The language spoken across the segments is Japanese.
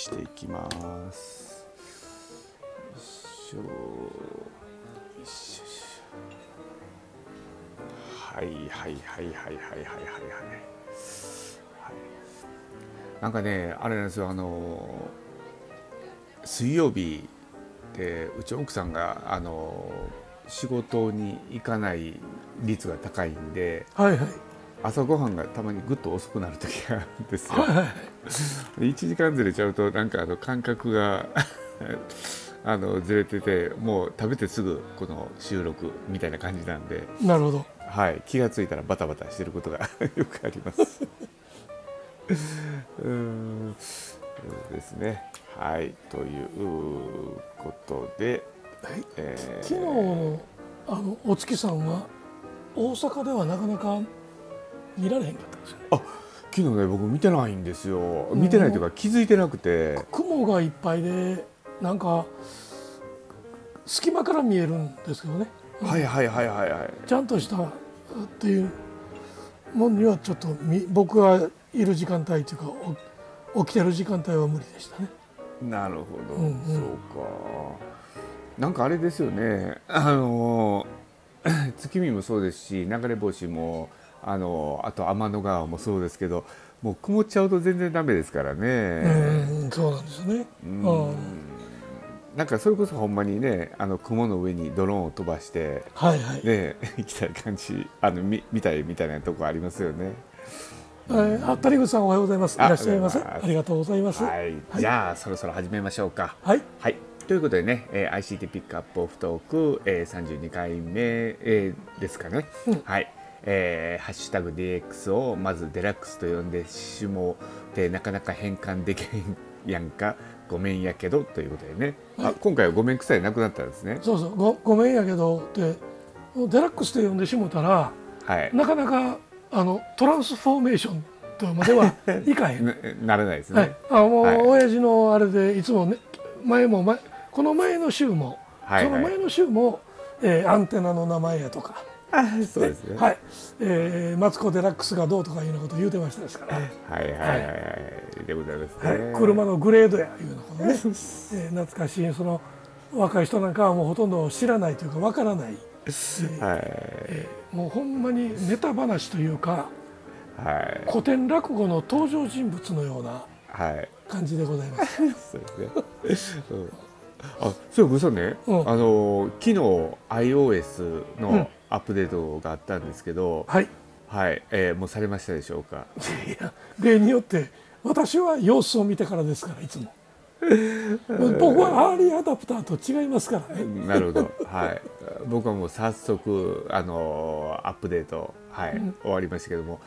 していきますよいしょよいしょはいはいはいはいはいはいはいはいなんかねあれなんですよあの水曜日でうち奥さんがあの仕事に行かない率が高いんで、はいはい朝ごはんがたまにぐっと遅くなる時があるんですよ。はいはい1時間ずれちゃうとなんかあの感覚が あのずれててもう食べてすぐこの収録みたいな感じなんで、なるほどはい、気がついたらバタバタしてることがよくあります。うーんそうですね。はいということで、はいえー昨日のあのお月さんは大阪ではなかなか見られへんかったんですよねあ昨日ね僕見てないんですよ。見てないというか気づいてなくて。雲がいっぱいでなんか隙間から見えるんですけどねはいはいはいはいはい。ちゃんとしたっていうものにはちょっとみ僕がいる時間帯というかお起きてる時間帯は無理でしたね。なるほど、うんうんそうかなんかあれですよねあの 月見もそうですし流れ星もあのあと天の川もそうですけどもう曇っちゃうと全然ダメですからね、うん、そうなんですよね。うんうんなんかそれこそほんまにねあの雲の上にドローンを飛ばしてはいはい。ね 行きたい感じあのみ見たいみたいなとこありますよね。えーあ、谷口さんおはようございます。いあらっしゃいませ。ありがとうございます。はい、じゃあそろそろ始めましょうか。はい。はい、ということでね、えー ICT ピックアップオフトーク、えー、32回目、えーですかね、うんはい、えーハッシュタグ DX をまずデラックスと呼んでしもてなかなか変換できへんやんか。ごめんやけどということでね、あ今回はごめんくさいなくなったんですね。そうそうごごめんやけどってデラックスで呼んでしもたらはい。なかなかあのトランスフォーメーションとまではいかへん。なならないですね。はい。あもう、はい。親父のあれでいつもね前も前この前の週も、はいはい。その前の週も、えーアンテナの名前やとか、あそうですね。はい、えーマツコ・デラックスがどうとかいうようなこと言うてましたですから、はいはいはいはい。でございますね、はい、車のグレードやいうようなことね、えー懐かしい。その若い人なんかはもうほとんど知らないというかわからない、はい。えーもうほんまにネタ話というかはい。古典落語の登場人物のようなはい。感じでございます。そうですね。うん。あ、そういえばさんね、うん。あの昨日 iOS うん。のアップデートがあったんですけど、はい。はい、えーもうされましたでしょうか？いや例によって私は様子を見てからですからいつも。僕はアーリーアダプターと違いますからね。なるほど、はい。僕はもう早速あのアップデートはい、終わりましたけども、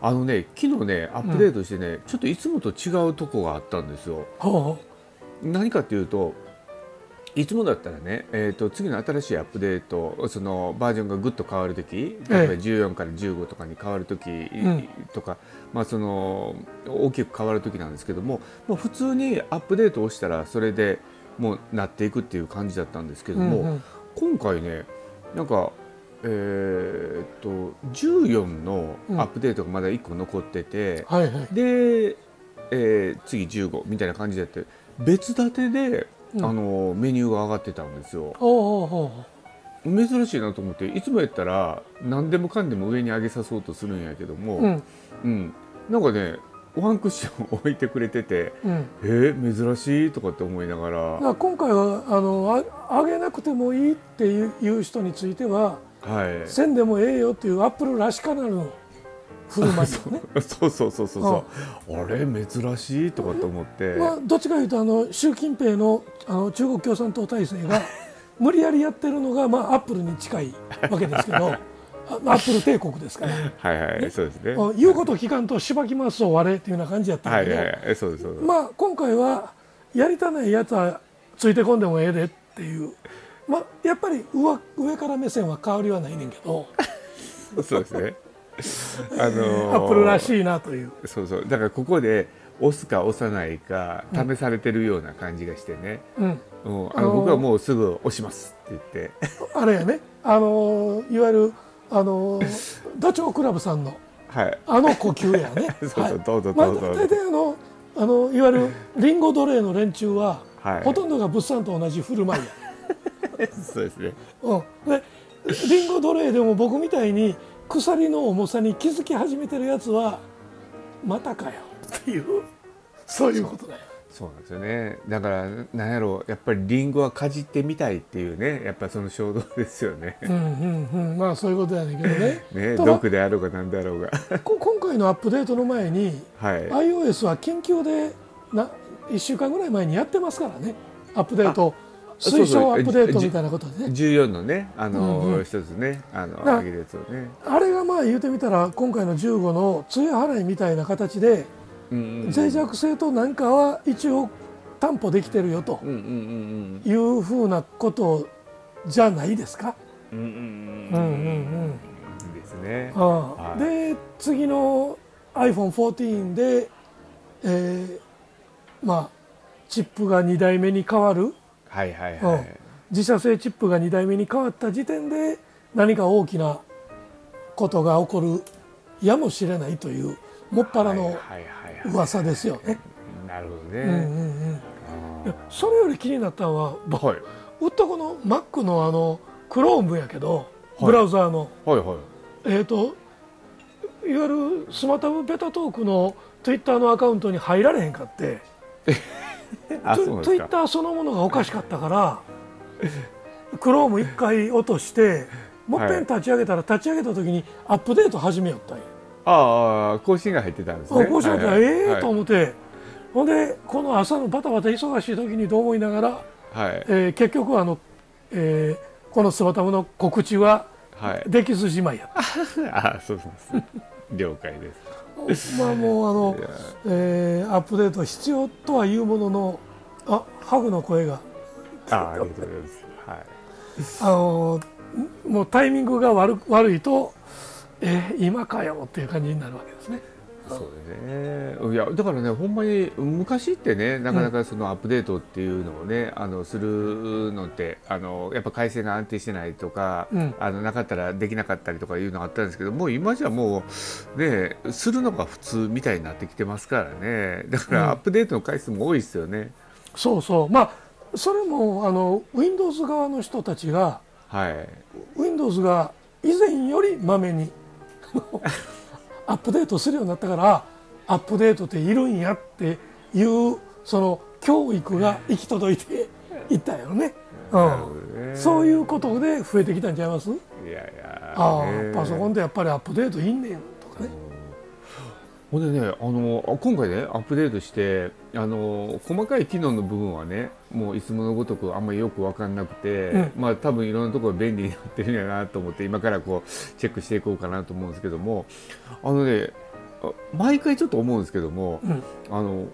あのね昨日ねアップデートしてね、ちょっといつもと違うとこがあったんですよ。ほ何かっていうといつもだったらね、えー、と次の新しいアップデートそのバージョンがぐっと変わる時例えばええ14から15とかに変わる時ん。とか、まあ、その大きく変わる時なんですけどももう普通にアップデートをしたらそれでもうなっていくっていう感じだったんですけども、うんうん。今回ねなんかえー、と14のアップデートがまだ1個残ってて、うはいはい。で、えー次15みたいな感じでやって別立てで、うんあのメニューが上がってたんですよ。珍しいなと思っていつもやったら何でもかんでも上に上げさそうとするんやけども、ううん。うん。なんかねワンクッション置いてくれててうん。えー、珍しいとかって思いながら。ら今回はあのあ上げなくてもいいっていういう人についてははい。せんでもええよっていうアップルらしからぬね。そうそうそうそうそう。あれ珍しいとかって思って、まあ、どっちかというとあの習近平のあの中国共産党体制が 無理やりやってるのが、まあ、アップルに近いわけですけど あアップル帝国ですから。はいはいそうですね。あ言うこと聞かんとしばきますを割れっていうような感じやったんだけど、はいはいはいそうですそうです、まあ、今回はやりたないやつはついてこんでもええでっていう、まあ、やっぱり上上から目線は変わりはないねんけど、そうですね あのーアップルらしいなという。そうそう。だからここで押すか押さないか試されてるような感じがしてね、うん。うん。ああのの僕はもうすぐ押しますって言って。あれやね、あのいわゆる、あのダチョウ倶楽部さんのはい。あの呼吸やね。そうそうはい。どうぞまあ、どうぞ。大体あのあのいわゆるリンゴ奴隷の連中は、はい。ほとんどが物産と同じ振る舞いや、そうですね。うん、でリンゴ奴隷でも僕みたいに鎖の重さに気づき始めてるやつはまたかよ。っていうそういうことだよ。そうなんですよね。だからなんやろうやっぱりリンゴはかじってみたいっていうねやっぱその衝動ですよね。うんうんうん、まあそういうことやねんけどね。ね毒であろうが何であろうが。こ今回のアップデートの前にはい。iOS は緊急でな1週間ぐらい前にやってますからね。アップデート推奨アップデートみたいなことでね14のねあの、うんうん。一つねあのな上げるやつをね、あれがまあ言うてみたら今回の15の追払いみたいな形でうんうん、脆弱性となんかは一応担保できてるよと。うんうんうんいうふうなことじゃないですか？うんうんうんうん。うんうんですね。ああ。はい。で次の iPhone14 で、えーまあチップが2代目に変わるはいはいうん。はい自社製チップが2代目に変わった時点で何か大きなことが起こるやもしれないというもっぱらの噂ですよね。なるほどうんうんね、うん、それより気になったのは僕はい。ウッドこの Mac のあの Chrome やけどい。ブラウザーの、はいはい。えっ、といわゆるスマタブベタトークの Twitter のアカウントに入られへんかって あそうなんですか。Twitter そのものがおかしかったからクローム一回落としてもっぺん立ち上げたら立ち上げた時にアップデート始めよったんや、ああ更新が入ってたんですね。あこうしよった。らはいええはい。と思って、ほんでこの朝のバタバタ忙しい時にどう思いながら、はい。えー結局あの、えーこのスマタブの告知ははい。できずじまいやった。あそうそうそう。了解ですまあもうあのえーアップデート必要とはいうもののあハグの声が。あありがとうございます。はい。あのもうタイミングが悪悪いと、えー今かよっていう感じになるわけですね。そうですね。いやだからねほんまに昔ってねなかなかそのアップデートっていうのをね、あのするのってあのやっぱ回線が安定してないとか、うん。あのなかったらできなかったりとかいうのがあったんですけどもう今じゃもうねするのが普通みたいになってきてますからね。だかうん。らアップデートの回数も多いですよね、そうそう。まあそれもあの Windows 側の人たちがはい。Windows が以前よりまめに アップデートするようになったからアップデートっているんやっていうその教育が行き届いていったよね。うん、そういうことで増えてきたんちゃいます？いやいやあねあパソコンでやっぱりアップデートいんねん。ほんでねあのあ今回ねアップデートしてあの細かい機能の部分はねもういつものごとくあんまりよく分かんなくて、うん。まあ多分いろんなところ便利になってるんやなと思って今からこうチェックしていこうかなと思うんですけどもあのねあ毎回ちょっと思うんですけどもうん。あの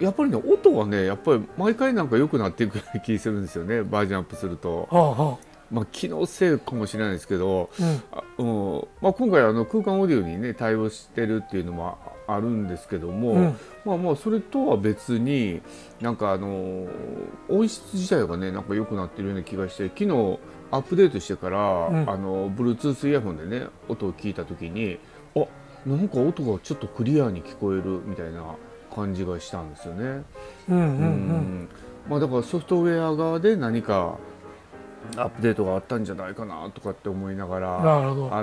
やっぱりね音はねやっぱり毎回なんか良くなっていくような気するんですよねバージョンアップすると。はあはまあ機能性かもしれないですけど、あうん。あうん。まあ、今回あの空間オーディオにね対応してるっていうのもああるんですけども、うん。まあまあそれとは別になんかあの音質自体がねなんか良くなってるような気がして昨日アップデートしてから、うん。あの Bluetooth イヤホンでね音を聞いた時にあなんか音がちょっとクリアに聞こえるみたいな感じがしたんですよね。うん。うん。まあ、だからソフトウェア側で何かアップデートがあったんじゃないかなとかって思いながら。あ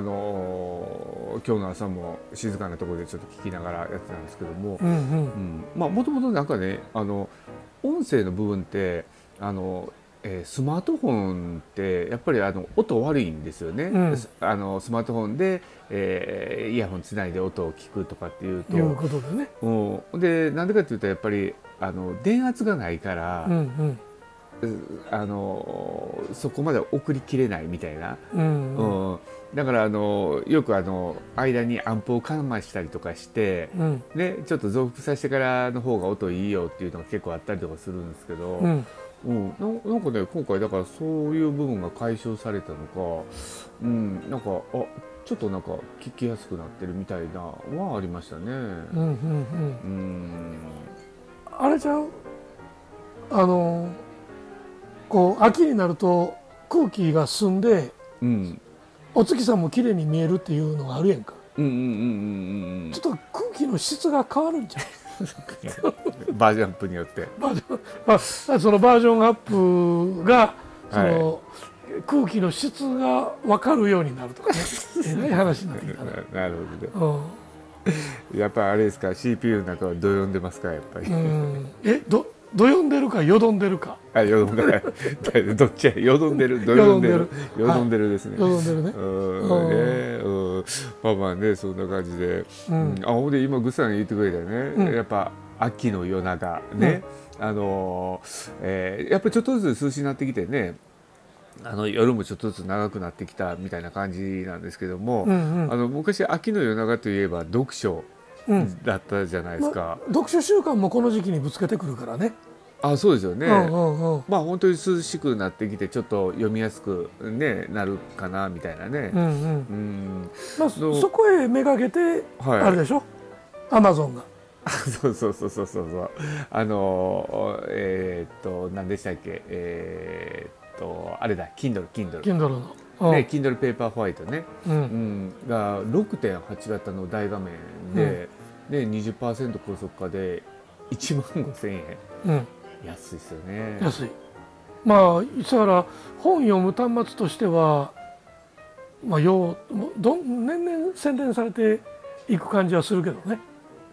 のー今日の朝も静かなところでちょっと聞きながらやってたんですけども、もともとなんかねあの音声の部分ってあの、えースマートフォンってやっぱりあの音悪いんですよね、うん。あのスマートフォンで、えーイヤホンつないで音を聞くとかっていうと。いうことでね。うん。でなんでかっていうとやっぱりあの電圧がないからう、んあのそこまで送りきれないみたいな。うん。うん。だからあのよくあの間にアンプをかましたりとかして、うん。ね、ちょっと増幅させてからの方が音いいよっていうのが結構あったりとかするんですけど、ううん。んななんかね今回だからそういう部分が解消されたのか、うん、なんかあちょっとなんか聞きやすくなってるみたいなはありましたね。うんうんうん。うん。あれちゃう？あのこう秋になると空気が澄んでうん。お月さんも綺麗に見えるっていうのがあるやんか。うんうんうんうんうんちょっと空気の質が変わるんじゃ バージョンアップによって。バージョン、まあ、そのバージョンアップがその、空気の質が分かるようになるとかね。えらい話になってきたね。なるほどね。うん。やっぱあれですか？CPU の中はどよんでますか？やっぱり、うん。えどどよんでるかよどんでるか。あよどんでる。どっちや？よどんでる。どよんでる。よどんでる。ですね、よどんでるね。う。ん。ねうん。まあまあねそんな感じで、うん。あほんで今グッさんが言ってくれたよね、うん。やっぱ秋の夜長ね、あのーえーやっぱりちょっとずつ涼しになってきてね。あの夜もちょっとずつ長くなってきたみたいな感じなんですけども、うんうん。あの昔秋の夜長といえば読書。うんだったじゃないですか、読書習慣もこの時期にぶつけてくるからね。あそうですよね、うんうんうん。まあ本当に涼しくなってきてちょっと読みやすく、ね、なるかなみたいなね。う、んうん。うん。まあ、そこへめがけて、はい。あれでしょ？アマゾンが。そうそうそうそうそう。そうあのえーっと何でしたっけ？えーっとあれだ。Kindle Kindle Kindle の。うん。ね Kindle ペーパーホワイトね、ううんん、が6.8型の大画面で、で20%高速化で1万5000円うん、安いですよね安い。まあ、だから本読む端末としては、まあ、ようどん年々洗練されていく感じはするけどね。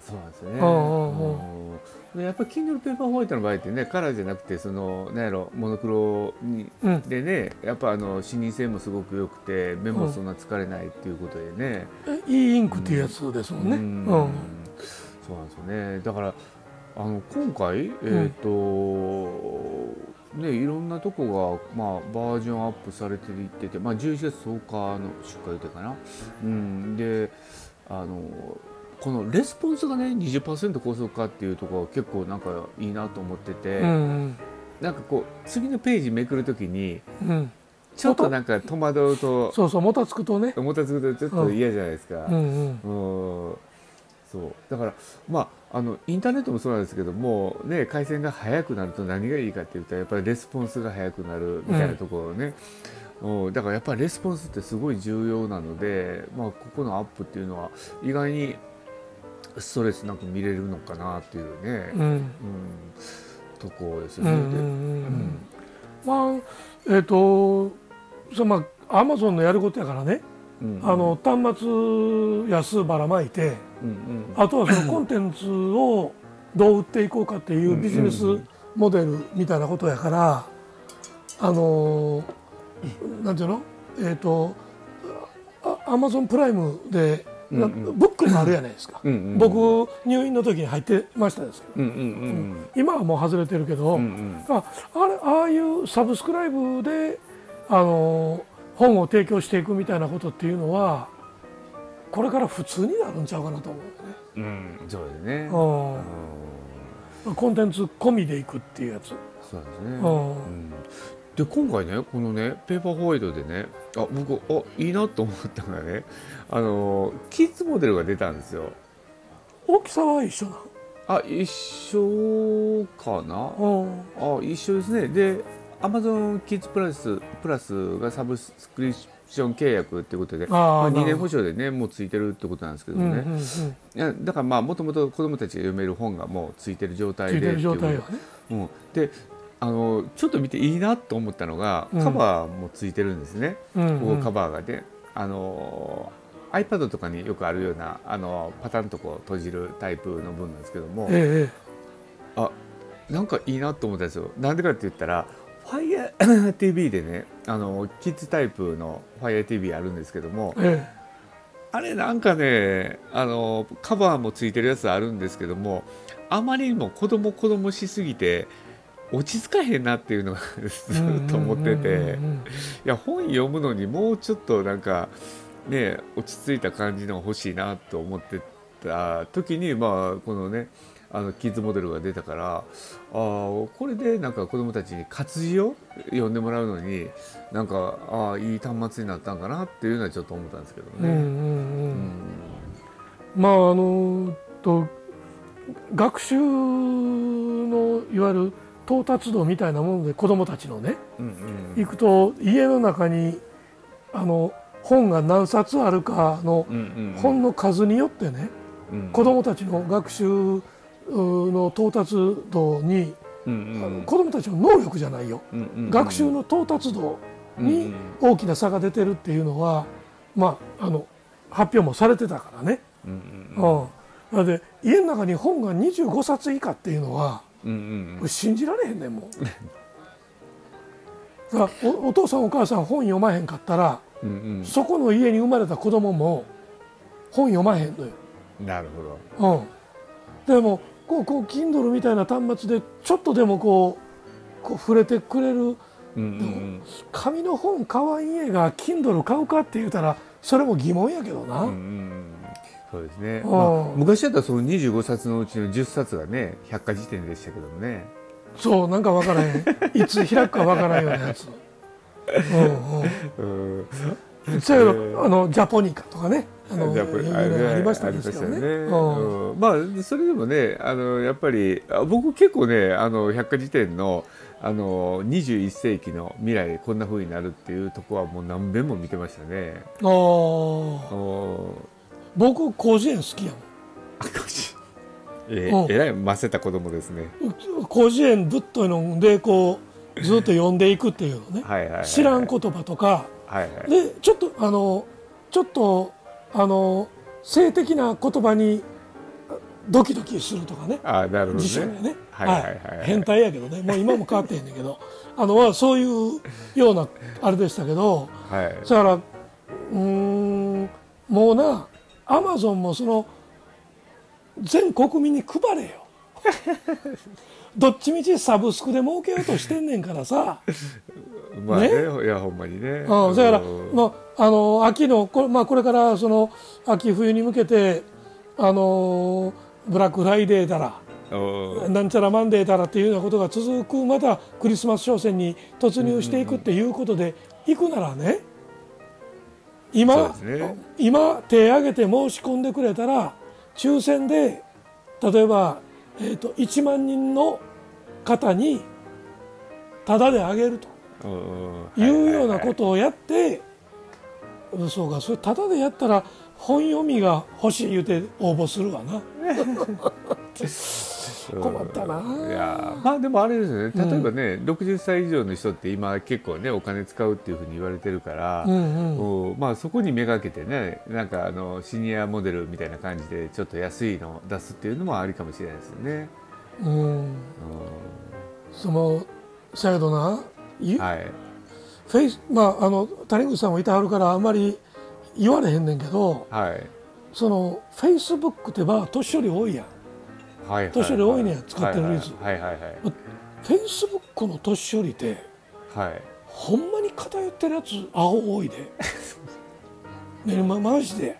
そうなんですよね。うんうんうんうんでやっぱり Kindle ペーパーホワイトの場合ってねカラーじゃなくてそのなんやろモノクロにうん、でねやっぱあの視認性もすごく良くて目もそんな疲れないっていうことでね。えいいインクっていうやつですもんね。ううんんそうなんですよね。だからあの今回えっ、と、ねいろんなとこがまあバージョンアップされていってて、まあ11月10日の出荷予定かな。うんであのこのレスポンスがね20%高速化っていうところが結構なんかいいなと思ってて、うんなんかこう次のページめくるときにうん、ちょっとなんか戸惑うとそうそうもたつくとね。もたつくとちょっと嫌じゃないですか。うんうんだからまああのインターネットもそうなんですけどもね回線が速くなると何がいいかっていうとやっぱりレスポンスが速くなるみたいなところね、うん。だからやっぱりレスポンスってすごい重要なので、まあ、ここのアップっていうのは意外にストレスなく見れるのかなっていうね、うん。うん。とこですよね。うんうんうでん。まあえっ、とそまあアマゾンのやることやからね、うんあの端末安ばらまいてうんうん。あとはそのコンテンツをどう売っていこうかっていうビジネスモデルみたいなことやからあのなんていうの？えっ、とアマゾンプライムで、うんうん。ブックもあるやないですか、うんうん僕入院の時に入ってましたですけど。うんうんうん今はもう外れてるけど、うんうん。ああれああいうサブスクライブであの本を提供していくみたいなことっていうのはこれから普通になるんちゃうかなと思うんうんそうですね。うん。うん、コンテンツ込みでいくっていうやつ、そうですね。うん。うん。で今回ねこのねペーパーホワイトでねあ僕あいいなと思ったのがねあのキッズモデルが出たんですよ。大きさは一緒なあ一緒かな？の、あ一緒ですね。で Amazon キッズプラスプラスがサブスクリプション契約ってことで、まあ、2なるほど。年保証でねもうついてるってことなんですけどうんうんね。うん、だからまあもともと子どもたちが読める本がもうついてる状態でうん、であのちょっと見ていいなと思ったのがうん。カバーもついてるんですね、うんここカバーがね。あの iPad とかによくあるようなあのパタンとこう閉じるタイプの分なんですけども。え。あなんかいいなと思ったんですよ。なんでかって言ったら FireTV でねあのキッズタイプの FireTV あるんですけどもええ。あれなんかねあのカバーもついてるやつあるんですけどもあまりにも子供子供しすぎて落ち着かへんなっていうのがずえっと思ってて。いや本読むのにもうちょっとなんかね落ち着いた感じの欲しいなと思ってた時にまあこのねあのキッズモデルが出たからあーこれでなんか子供たちに活字を読んでもらうのになんかああいい端末になったんかなっていうのはちょっと思ったんですけどね。うんうんううん。んまああのと学習のいわゆる到達度みたいなもので子どもたちのねうんうん。行くと家の中にあの本が何冊あるかのうんうんうん。本の数によってねうん子どもたちの学習の到達度に、うん子どもたちの能力じゃないよ、うんうんうん学習の到達度に大きな差が出てるっていうのは、まあ、あの発表もされてたからね。うんうんうん。なので家の中に本が25冊以下っていうのはうん信じられへんねんもう だおお父さんお母さん本読まへんかったらうんうん。そこの家に生まれた子供も本読まへんのよ、うんなるほど。うん、でもこうこう Kindle みたいな端末でちょっとでもこうこう触れてくれる。うんうん紙の本買わん家が Kindle 買うかって言うたらそれも疑問やけどな、うんうんうん。そうですね、うん。まあ、昔だったらその25冊のうちの10冊がね百科事典でしたけどもね。そうなんか分からへん。いつ開くか分からんようなやつ。うんうん。うんそうやけどあのジャポニカとかね。あのやっぱりいろいろありましたけどね。まあそれでもねあのやっぱりあ僕結構ねあの百科事典のあの21世紀の未来こんな風になるっていうとこはもう何遍も見てましたね。あーお僕広辞苑好きやえうん。えらいませた子供ですね。もん広辞苑ぶっといのでこうずっと読んでいくっていうのね、はい、知らん言葉とかはいはい。でちょっとあのちょっとあの性的な言葉にドキドキするとかね。あなるほど辞書でね。ね。はいはいはいはい。変態やけどね。もう今も変わってへんねんけど。あのまあそういうようなあれでしたけど。はい。だからうーんもうなアマゾンもその全国民に配れよ。どっちみちサブスクで儲けようとしてんねんからさ、まあねね？いやほんまにね。うん、だから、うん。まあ、あの秋のこれ,、まあ、これからその秋冬に向けてあのブラックフライデーだらうん。なんちゃらマンデーだらっていうようなことが続くまたクリスマス商戦に突入していくっていうことでいくならね今ね。今手挙げて申し込んでくれたら抽選で例えば、えー、と1万人の方にタダであげると。うんいうようなことをやって、そうかそれタダでやったら本読みが欲しい言うて応募するわな。困ったな。いやまあでもあれですよね。例えばね、60歳以上の人って今結構ねお金使うっていうふうに言われてるから、うんうん。おまあ、そこにめがけてねなんかあのシニアモデルみたいな感じでちょっと安いのを出すっていうのもありかもしれないですよね。うん、そのさやどなはい。フェイスまああの谷口さんもいてはるからあんまり言われへんねんけどはい。そのフェイスブックってば年寄り多いやん。はいはい年寄り多いね使ってる率フェイスブックの年寄りってはいはい。ほんまに偏ってるやつアホ多いで。ねまマジで。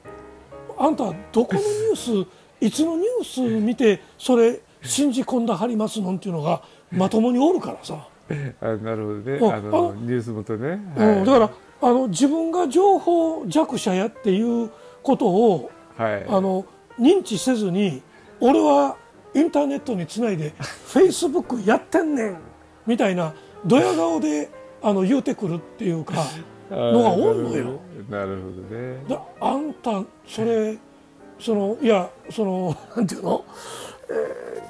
あんたどこのニュース いつのニュース見てそれ信じ込んだはりますのんっていうのがまともにおるからさ、あなるほどね。うんあのニュース元ね、うん、だからあの自分が情報弱者やっていうことをはい。あの認知せずに俺はインターネットにつないでフェイスブックやってんねんみたいなドヤ顔であの言うてくるっていうか のが多いのよ。なるほどね。だあんたそれそのいやそのなんていうの、えー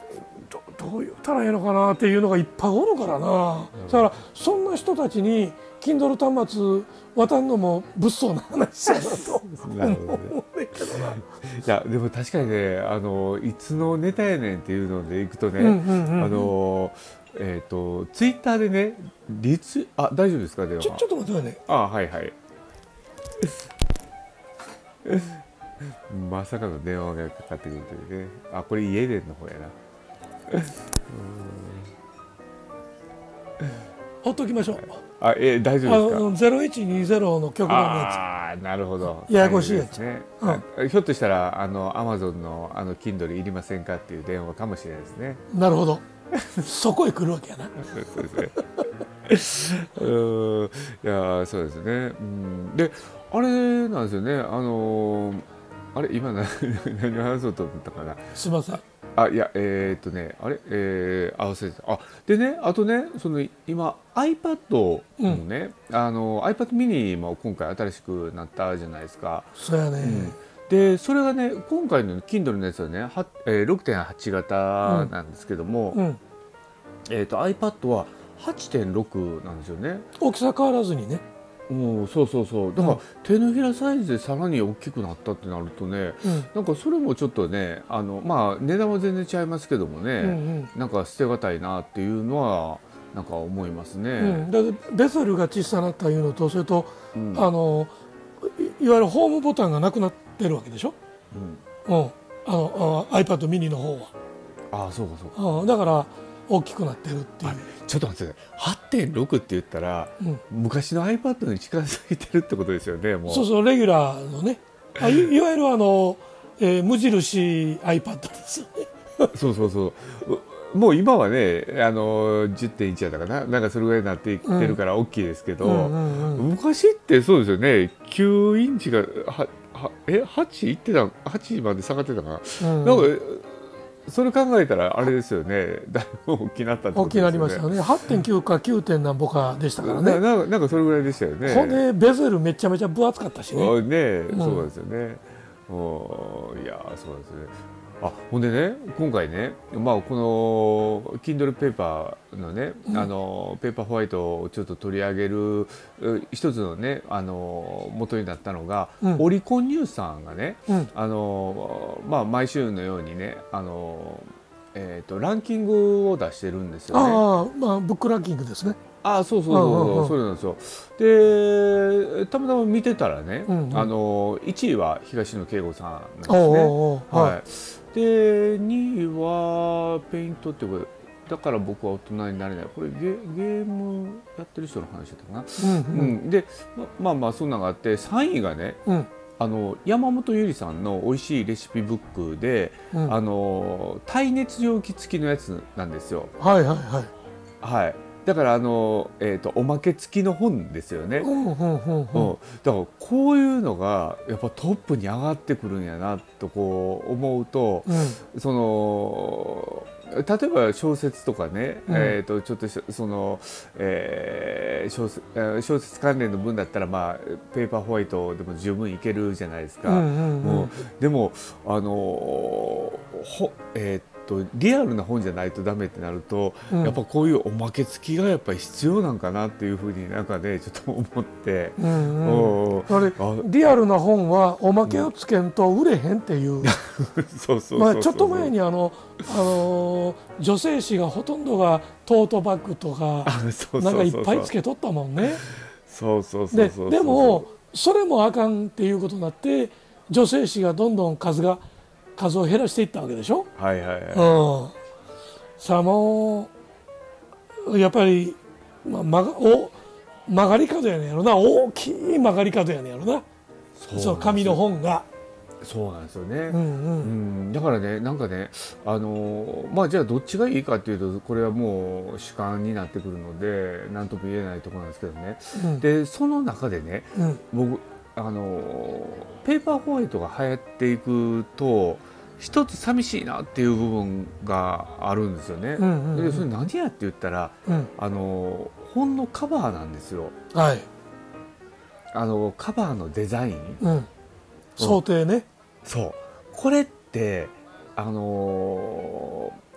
どどう言ったらいいのかなっていうのがいっぱいおるからな、だからそんな人たちに Kindle 端末渡んのも物騒な話やなと 思うねんけどな。いやでも確かにねあのいつのネタやねんっていうのでいくとね、うんうんうんあのえっ、とツイッターでねリツあ大丈夫ですか電話。ちょちょっと待ってね。あはいはい。まさかの電話がかかってくるというね。あこれイエレンの方やなほっときましょう。あえ大丈あ夫ですか？の0120の局番のやああーなるほどややこしいやつね、うんあひょっとしたらあのアマゾンのあの Kindle いりませんかっていう電話かもしれないですねつ。なるほど。そこへ来るわけやな。そうですね。ういやーそうですね。うん、であれなんですよね。あのーあれ今何何を話そうと思ったかな。すみません。あいやえーっとねあれ？えー、合わせてあでねあとねその今 iPad のね、あの iPad mini も今回新しくなったじゃないですか。そうやね。うんでそれがね今回の Kindle のやつはねは、えー、6.8型なんですけども、うん、えー、と iPad は8.6なんですよね。大きさ変わらずにね、うん、そうそうそう。だから、うん手のひらサイズでさらに大きくなったってなるとねうん。なんかそれもちょっとねあのまあ値段は全然違いますけどもね、うんうん。なんか捨てがたいなっていうのはなんか思いますね。うん、ベゼルが小さなったいうのとそれと、うん。あのいいわゆるホームボタンがなくなってるわけでしょ、うん。うん、あのあ iPad mini の方は、ああそうかそうか。うん、だから大きくなってるっていう、ちょっと待って。8.6って言ったらうん、昔の iPad に近づいてるってことですよねもう。そうそうレギュラーのね。あい いわゆるあの、えー無印 iPad ですよね。そうそうそう。うもう今はねあの10.1やったかな。なんかそれぐらいになっていってるから大きいですけど、昔ってそうですよね。9インチがははえ8いってた8まで下がってたかな、うん。なんかそれ考えたらあれですよね。だいぶ大きなったってこと大きくなりましたよね。ね8.9か 9. 点何ぼかでしたからね。なななんかそれぐらいでしたよね。ほんでベゼルめちゃめちゃ分厚かったしね。あね、ん。そうですよね。おいやそうですね。あほんでね今回ね、まあ、この Kindle ペーパーのね、あのペーパーホワイトをちょっと取り上げるう一つのねあの元になったのが、うん。オリコンニュースさんがねうん。あの、まあ、毎週のようにねあの、えー、とランキングを出してるんですよね。ああまあブックランキングですね。あそうそうそうそう,、うんうんうん。そうなんですよ。でたまたま見てたらね、うんうん。あの1位は東野圭吾さんなんですおうね。おうおうはい、で2位はペイントってこれだから僕は大人になれない。これゲゲームやってる人の話だったかな、うんううん。んでままあまあそんなのがあって3位がねうん。あの山本ゆりさんの美味しいレシピブックで、うん。あの耐熱容器付きのやつなんですよ。はいはいはい。はい、だからあの、えー、とおまけ付きの本ですよね。だからこういうのがやっぱトップに上がってくるんやなとこう思うとうん。その例えば小説とかね、うん。えー、とちょっとしその、えー小説えー小説関連の文だったら、まあ、ペーパーホワイトでも十分いけるじゃないですか。うんうんうん。もうでもあのほえーっとリアルな本じゃないとダメってなると、うん。やっぱこういうおまけ付きがやっぱり必要なんかなっていうふうになんかねちょっと思って、うんうん。リアルな本はおまけをつけんと売れへんっていう、まあ、ちょっと前にあの、あのー女性誌がほとんどがトートバッグとか なんかいっぱいつけとったもんね。そうそうそうでそうでもそれもあかんっていうことになって女性誌がどんどん数が数を減らしていったわけでしょ？はいはいはい、うん、さあもうやっぱり、まあ、曲がお曲がり角やねんやろな。大きい曲がり角やねんやろな。そう紙の本が。そうなんですよね、うんううん。ん、だからねなんかねあのーまあじゃあどっちがいいかっていうとこれはもう主観になってくるので何とも言えないところなんですけどね。うん。でその中でねうん。僕あのーペーパーホワイトが流行っていくと一つ寂しいなっていう部分があるんですよね。うんうんうん。でそれ何やって言ったらうん。あのー本のカバーなんですよ。はい、あのカバーのデザイン。うん、想定ね。そう。これってあのー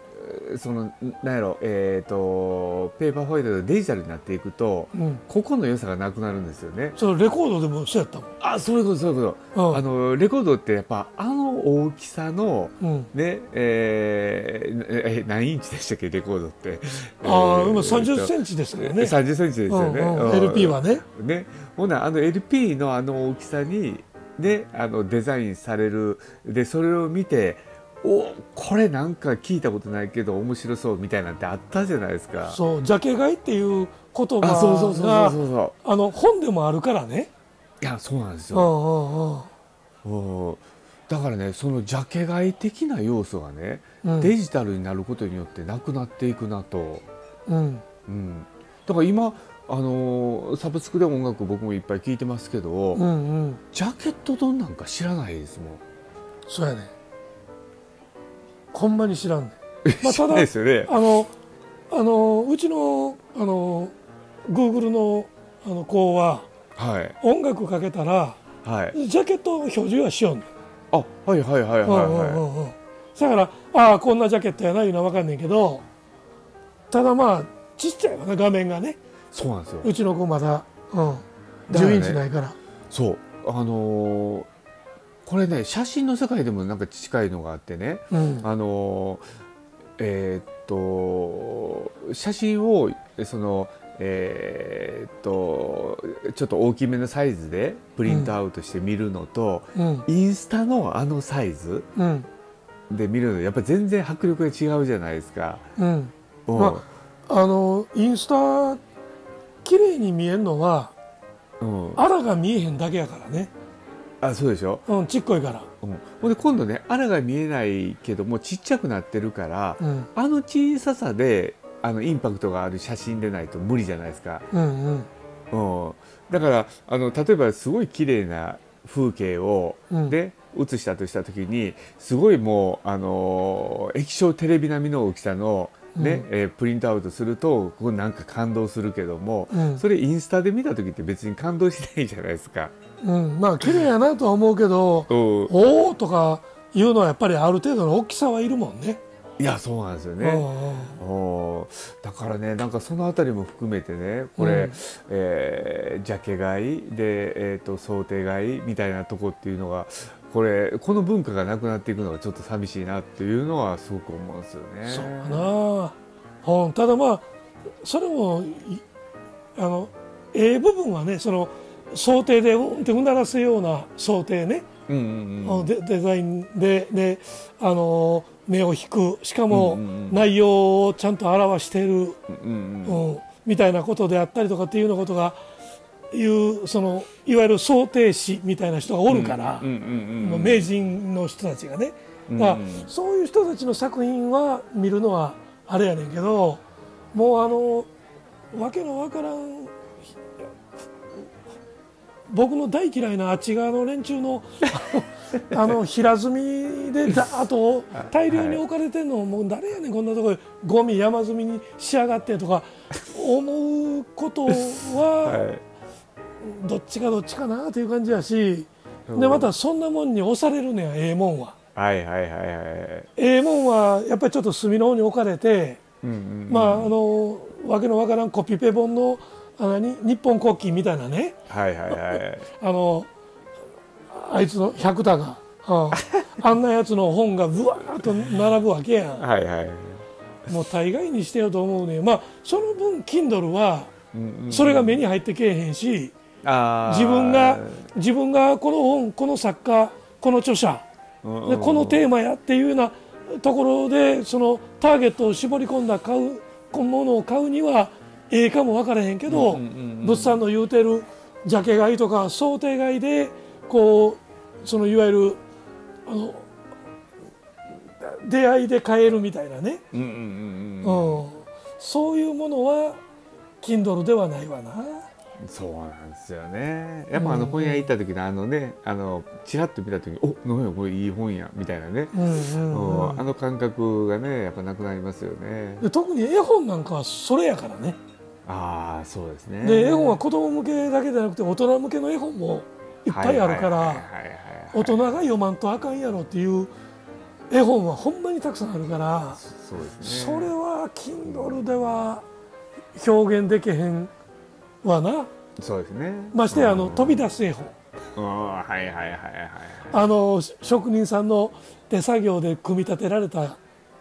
そのなんやろえっ、とペーパーホワイトがデジタルになっていくとうん、ここの良さがなくなるんですよね。それレコードでもそうやったもん。あそういうことそういうこと。うんあのレコードってやっぱあの大きさのうん、ねえーえ何インチでしたっけレコードって。ああ、今えー30センチですからね。30センチですよね。うんうんうん LP はね。ね、ほなあの LP のあの大きさに、ね、あのデザインされるでそれを見ておこれなんか聞いたことないけど面白そうみたいなんてあったじゃないですか。そう、ジャケ買いっていう言あそうそうそう葉がそうそうそうあの本でもあるからね。いやそうなんですよ、んうん。うんだからねそのジャケ買い的な要素がね、うんデジタルになることによってなくなっていくなと、うんうん、だから今あのーサブスクで音楽僕もいっぱい聞いてますけど、うんうん。ジャケットどんなんか知らないですもん。そうやね。ほんまに知らんねん。ま あ知らないですよね。あのあのうちのあの Google のあの子ははい。音楽かけたらはい。ジャケット表示はしよんねん。あはいはいはいはいはうんうんだからああこんなジャケットやないうのは分かんないけどただまあちっちゃいわな画面がね。いそうなんですよ。うちの子まだ、うん、だからね10インチないから。そう。あのーこれね写真の世界でもなんか近いのがあってね。うん。あのえーっと写真をそのえーっとちょっと大きめのサイズでプリントアウトして見るのと、うん。インスタのあのサイズうん。で見るのやっぱ全然迫力が違うじゃないですか。うん。うん。まあのインスタ綺麗に見えるのはうん、あらが見えへんだけやからね、あそうでしょ、うん、ちっこいから、うん、ほんで今度ねあらが見えないけどもちっちゃくなってるから、うん、あの小ささであのインパクトがある写真でないと無理じゃないですか。うんうん。うん、だからあの例えばすごい綺麗な風景を、うん。で写したとした時にすごいもうあの液晶テレビ並みの大きさの、ねうん。えープリントアウトするとここなんか感動するけども、うん。それインスタで見た時って別に感動しないじゃないですか。うん、まあ綺麗やなとは思うけどうん。おおとかいうのはやっぱりある程度の大きさはいるもんね。いやそうなんですようんね。うん。おー。だからねなんかそのあたりも含めてねこれ、うん。えージャケ買いで、えー、と想定買いみたいなとこっていうのがこれこの文化がなくなっていくのがちょっと寂しいなっていうのはすごく思うんですよね。そうかな、うん、ただまあそれもいあのええ部分はねその想定でうんってうならせような想定ね、うんうんうん。デデザインでであの目を引く。しかも内容をちゃんと表してる、うんうんうん、みたいなことであったりとかっていうようなことがいうそのいわゆる想定師みたいな人がおるから、うんうんうんもう名人の人たちがね。うん。だからそういう人たちの作品は見るのはあれやねんけどもうあのわけのわからん僕の大嫌いなあっち側の連中のあの平積みでだーっと大量に置かれてんのもう誰やねんこんなところでゴミ山積みにしやがってとか思うことははい。どっちかどっちかなという感じやしうん。でまたそんなもんに押されるねんええもんは。はいはいはいはいええもんはやっぱりちょっと隅の方に置かれて、うんうん。まああのわけのわからんコピペ本のあ何？日本国旗みたいなね。はいはいはい。あのあいつの百田が、うん あんなやつの本がぶわーっと並ぶわけやはいはい。んもう大概にしてよと思うね。んまあその分 Kindle はそれが目に入ってけえへんし自分が自分がこの本この作家この著者うんうんでこのテーマやっていうようなところでそのターゲットを絞り込んだ買うものを買うにはええかも分からへんけど、物産の言うてるジャケ買いとか想定買いでこうそのいわゆるあの出会いで買えるみたいなね、そういうものは Kindle ではないわな。そうなんですよね。やっぱあのうん本屋行った時のあのねあのチラッと見た時に「おなんやこれいい本や」みたいなね、うんうんうん。うん。あの感覚がねやっぱなくなりますよね。で特に絵本なんかはそれやからね。ああそうですね。で絵本は子供向けだけじゃなくて大人向けの絵本もいっぱいあるから大人が読まんとあかんやろっていう絵本はほんまにたくさんあるからそうですね。それは Kindle では表現できへんわな。そうですね。ましてやあのうん。飛び出す絵本。はいはいはいはい。あの職人さんの手作業で組み立てられた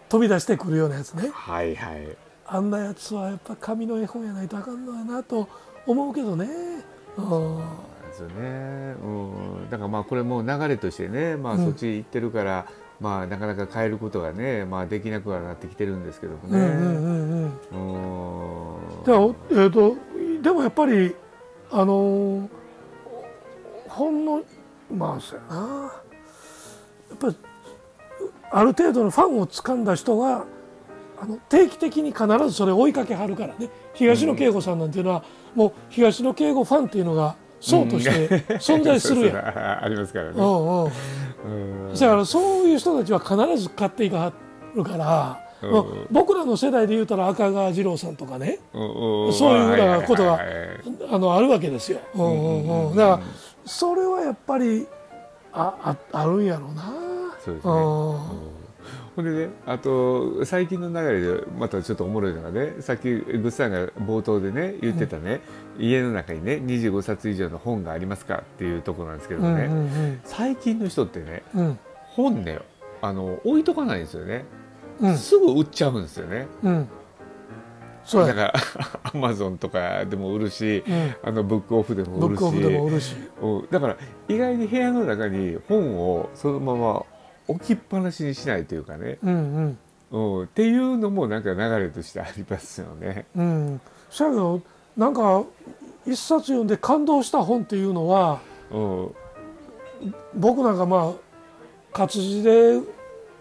飛び出してくるようなやつね。はいはいあんなやつはやっぱ紙の絵本やないとあかんのやなと思うけどね。うんですよね、うん、だからまあこれもう流れとしてね、まあ、うんそっち行ってるから、まあ、なかなか変えることがね、まあ、できなくはなってきてるんですけどもね。うんうんうんうん。うん。でも,、えー、とでもやっぱりあのーほんのまあそうやな。やっぱりある程度のファンを掴んだ人があの定期的に必ずそれを追いかけはるからね。東野圭吾さんなんていうのは、もう東野圭吾ファンっていうのが層として存在するやん。ありますからね。うんうん。うん。だからそういう人たちは必ず買っていかはるから、うん。まあ僕らの世代で言うたら赤川次郎さんとかね。うん。うんそういうふうなことがはあのあるわけですよ。うんうんうん。だからそれはやっぱりあああるんやろうな。そうですね、うんほんでねあと最近の流れでまたちょっとおもろいのがねさっきグッさんが冒頭でね言ってたね、家の中にね25冊以上の本がありますかっていうところなんですけどうんね、うん最近の人ってねうん。うん本ねあの置いとかないんですよね、うん。すぐ売っちゃうんですよね。うん。そうや。だから アマゾンとかでも売るしうん。あのブックオフでも売るし。だから意外に部屋の中に本をそのまま置きっぱなしにしないというかね、うんうん。うん、っていうのもなんか流れとしてありますよね。うん。けどなんか一冊読んで感動した本っていうのはうん、僕なんかまあ活字で、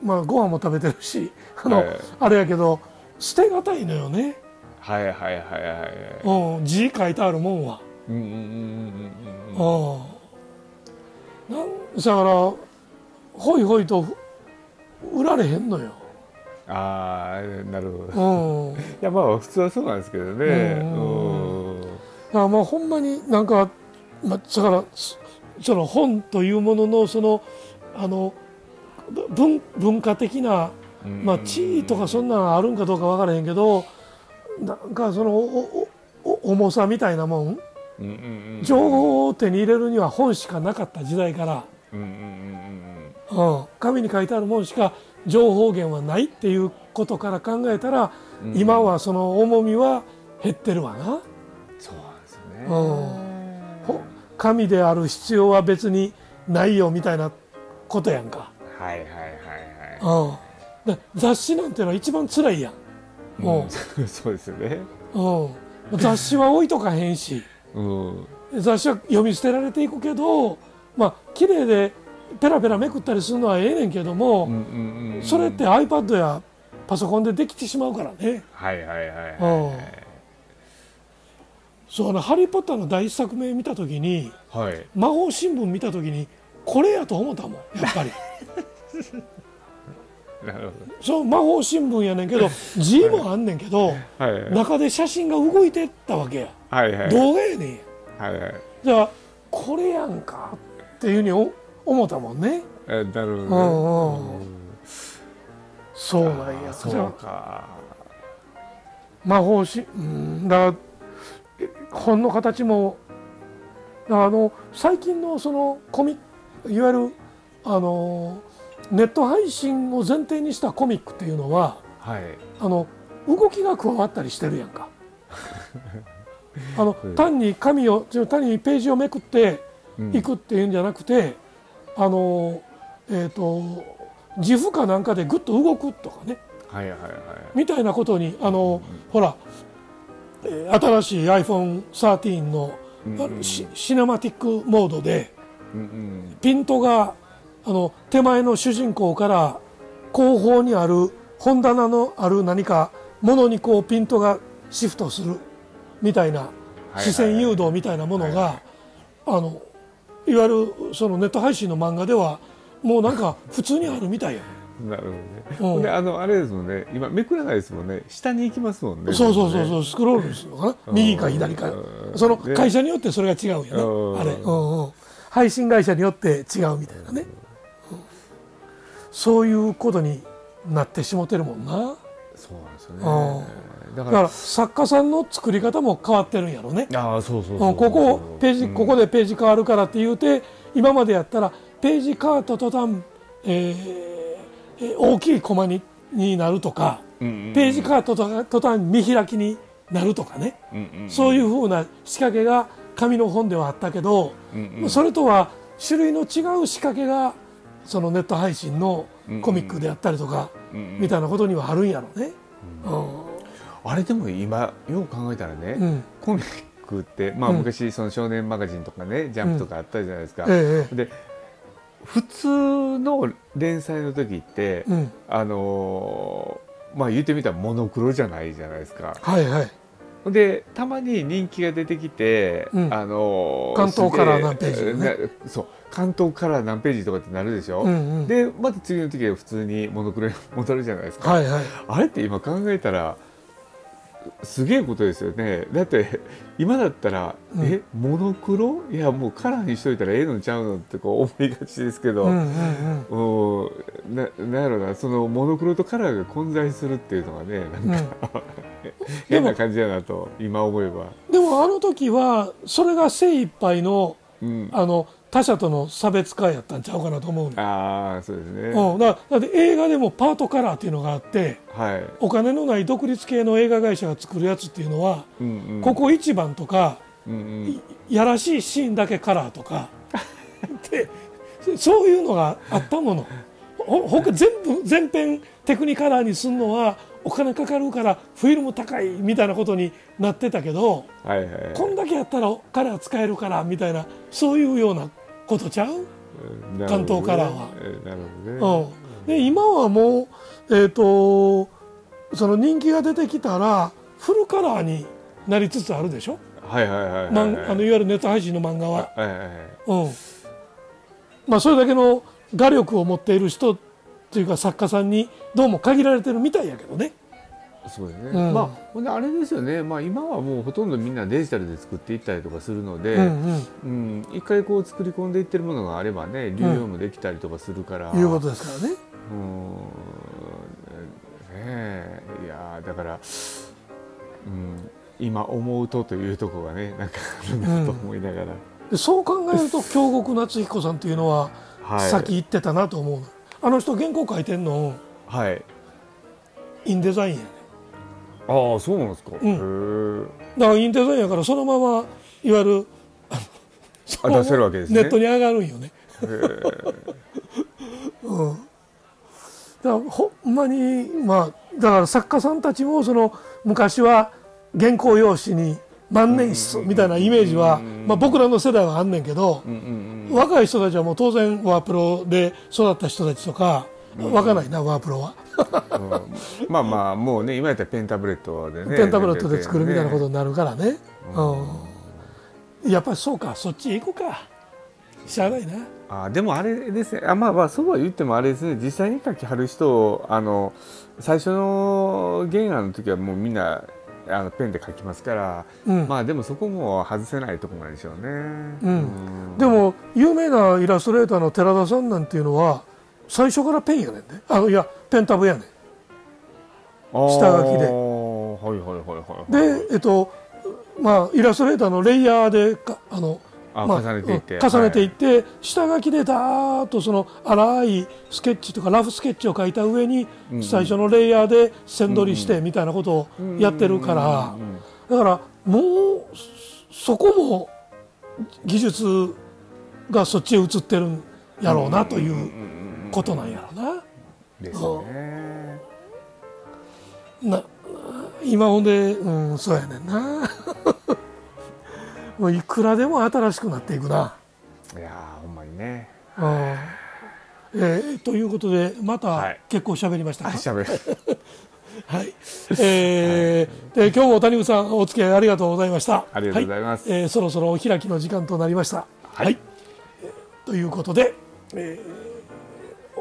まあ、ご飯も食べてるしあの、はい。あれやけど捨てがたいのよね、はいはいはいはいはい。うん、字書いてあるもんは。うんうんうんうんうんうん。うん。なんだからほいほいと売られへんのよ。ああなるほど。うん、いやまあ普通はそうなんですけどね。うん。うん。らまあほんまになんか、まあ、だからそその本というもののそのあの文文化的なまあ地位とかそんなのあるんかどうか分からへんけどなんかそのおおお重さみたいなもんうんうんうん情報を手に入れるには本しかなかった時代から、うんうんうんうんうん、紙に書いてあるもんしか情報源はないっていうことから考えたら、うん今はその重みは減ってるわな。そうなんですよね。ほ紙である必要は別にないよみたいなことやんか。はいはいはいはい。うん、で雑誌なんてのは一番辛いやん。もうん そうですよね。ううん、雑誌は置いとかへんしうん雑誌は読み捨てられていくけどまあ綺麗でペラペラめくったりするのはええねんけども、うんうんうん。それって iPad やパソコンでできてしまうからね。はいはいはいはいうんそうあの「ハリー・ポッター」の第一作目見た時にはい。はい。魔法新聞見た時にこれやと思ったもんやっぱり なるそう魔法新聞やねんけど字もあんねんけどほど。はいはい中で写真が動いてったわけやはいはい。動画やねんやはいはい。じゃあこれやんかっていうふうにお思ったもんねえなるほどね。うんうんそうなんやそうか。魔法しうんだからえ本の形もあの最近のそのコミいわゆるあのネット配信を前提にしたコミックっていうのははい。あの動きが加わったりしてるやんか。あの うん単に紙を単にページをめくってうんいくっていうんじゃなくて、あのえっ、と自負かなんかでぐっと動くとかね。はいはいはい。みたいなことにあの、ほら、えー新しい iPhone13 の、うんあのシシネマティックモードでうんうん。ピントがあの手前の主人公から後方にある本棚のある何かものにこうピントがシフトするみたいなはい視線誘導みたいなものがあのいわゆるそのネット配信の漫画ではもうなんか普通にあるみたいや。なるほどね。うん。あのあれですもんね。今めくらないですもんね。下に行きますもんね。そうそうそうう。そうスクロールするのかなうん。右か左か。うんそのね。会社によってそれが違うんようん。ねあれ、うんうん、配信会社によって違うみたいなね、うん。そういうことになってしもてるもんな。そうなんですよね。だからら作家さんの作り方も変わってるんやろね。ああそうそうここページここで。でページ変わるからって言うて今までやったらページ変わった途端、えーえー大きいコマにになるとかうんうんページ変わった途端見開きになるとかね。うんうんうん。そういうふうな仕掛けが紙の本ではあったけど、うんうん。それとは種類の違う仕掛けがそのネット配信のコミックであったりとか、うんうん。みたいなことにはあるんやろうね。あれでも今よう考えたらね、うん。うんコミックってまあうん。昔その少年マガジンとかねジャンプとかあったじゃないですか。ええで普通の連載の時って、うん、あのーまあ言ってみたらモノクロじゃないじゃないですか。はいはい。でたまに人気が出てきて、うん。あのー関東カラー何ページね。なそう。関東カラー何ページとかってなるでしょ、うんうん。でまた次の時は普通にモノクロに戻るじゃないですか、はいはい。あれって今考えたらすげえことですよね。だって今だったら、うん。えモノクロ？いやもうカラーにしといたらええのちゃうのってこう思いがちですけど、うんうんうん。うんななんやろなそのモノクロとカラーが混在するっていうのがねなんか、変な感じやなと今思えば、でもあの時はそれが精一杯のうん、あの他者との差別化やったんちゃうかなと思うの、ああそうですね、うん、だだって映画でもパートカラーっていうのがあってはい、お金のない独立系の映画会社が作るやつっていうのは、うんうん、ここ一番とかうんうん。いやらしいシーンだけカラーとか でそういうのがあったもの。ほ他全部全編テクニカラーにするのはお金かかるからフィルム高いみたいなことになってたけどはいはい。こんだけやったらカラー使えるからみたいなそういうようなことちゃう、ね関東カラーは。えなるほどね、うん、で今はもう、えー、とその人気が出てきたらフルカラーになりつつあるでしょ、はいはいはいはいまんあのいわゆるネット配信の漫画は。はいはいはい。うん。まあ、それだけの画力を持っている人っていうか作家さんにどうも限られてるみたいやけどね。そうですね、うん。まあほんであれですよね、まあ、今はもうほとんどみんなデジタルで作っていったりとかするので、うんうん。うん。一回こう作り込んでいってるものがあればね流用もできたりとかするから、いうことですからね。うん。ねえ。いやーだから、うん、今思うとというところがねなんかあるなと思いながら、でそう考えると 京極夏彦さんっていうのははい。先行ってたなと思うの、あの人原稿書いてんの？はい。インデザインやねああそうなんですか、うん。だからインデザインやからそのままいわゆるあのそのまま出せるわけですね。ネットに上がるんよね。うん、だからほんまにまあだから作家さんたちもその昔は原稿用紙に万年筆みたいなイメージは、まあ、僕らの世代はあんねんけど、若い人たちはもう当然ワープロで育った人たちとか、わかんないなワープロは、うん。うんまあまあもうね今やったらペンタブレットでねペンタブレットで作るみたいなことねになるからね、うん。やっぱりそうかそっち行くか。しゃあないな。あでもあれですね。あまあまあそうは言ってもあれですね。実際に書きはる人をあの最初の原案の時はもうみんなあのペンで書きますから、うん。まあでもそこも外せないところなんでしょうね。うん。でも有名なイラストレーターの寺田さんなんていうのは最初からペンやねんで。あいやペンタブやねん。下書きで。はいはいはいはいはい。でえっとまあイラストレーターのレイヤーでかあのあまあ重ねていって、うん重ねていっはて、下書きでダーッとその粗いスケッチとかラフスケッチを書いた上にうん最初のレイヤーで線取りしてみたいなことをやってるからだからもうそそこも技術がそっちへ移ってるんやろうなということなんやろうな。ですね。な今ほんで、うん、そうやねんな。もういくらでも新しくなっていくな、いやーほんまにね。うん。えーということでまはたい。結構喋りましたか、あしゃべる。はい。えーで今日も谷口さんお付き合いありがとうございました。ありがとうございます。はえーそろそろお開きの時間となりました。はい。えーということで、えー、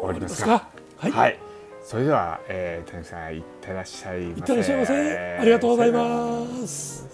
終わりますか？か？はい、はい。それでは、えー、谷口さんいってらっしゃいませ。いってらっしゃいませありがとうございます